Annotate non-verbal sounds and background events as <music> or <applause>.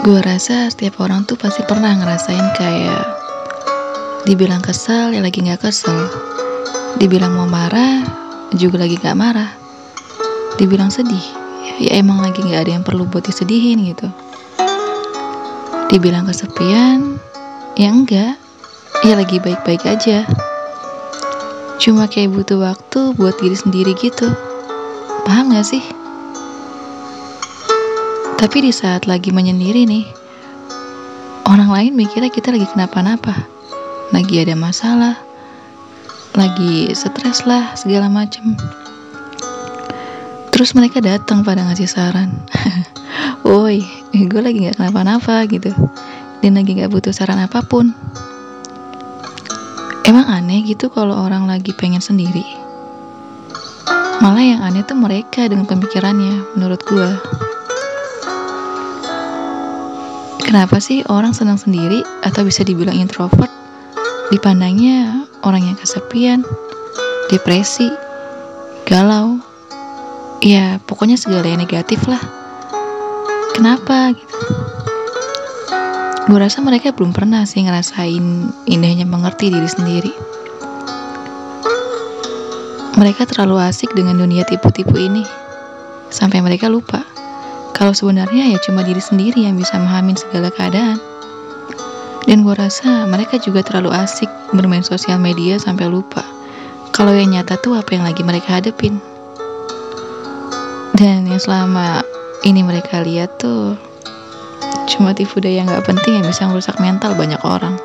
Gue rasa setiap orang tuh pasti pernah ngerasain kayak dibilang kesel ya lagi gak kesel, dibilang mau marah juga lagi gak marah, dibilang sedih ya emang lagi gak ada yang perlu buat disedihin gitu. Dibilang kesepian ya enggak, ya lagi baik-baik aja. Cuma kayak butuh waktu buat diri sendiri gitu. Paham gak sih? Tapi di saat lagi menyendiri nih, orang lain mikirnya kita lagi kenapa-napa, lagi ada masalah, lagi stres lah segala macem. Terus mereka datang pada ngasih saran, <laughs> woi, gue lagi nggak kenapa-napa gitu, dan lagi nggak butuh saran apa pun. Emang aneh gitu kalau orang lagi pengen sendiri. Malah yang aneh tuh mereka dengan pemikirannya, menurut gue. Kenapa sih orang senang sendiri atau bisa dibilang introvert? Dipandangnya orang yang kesepian, depresi, galau. Ya, pokoknya segala yang negatif lah. Kenapa gitu? Gue rasa mereka belum pernah sih ngerasain indahnya mengerti diri sendiri. Mereka terlalu asik dengan dunia tipu-tipu ini, sampai mereka lupa kalau sebenarnya ya cuma diri sendiri yang bisa memahami segala keadaan. Dan gue rasa mereka juga terlalu asik bermain sosial media sampai lupa kalau yang nyata tuh apa yang lagi mereka hadepin. Dan yang selama ini mereka lihat tuh cuma tipu daya yang gak penting yang bisa merusak mental banyak orang.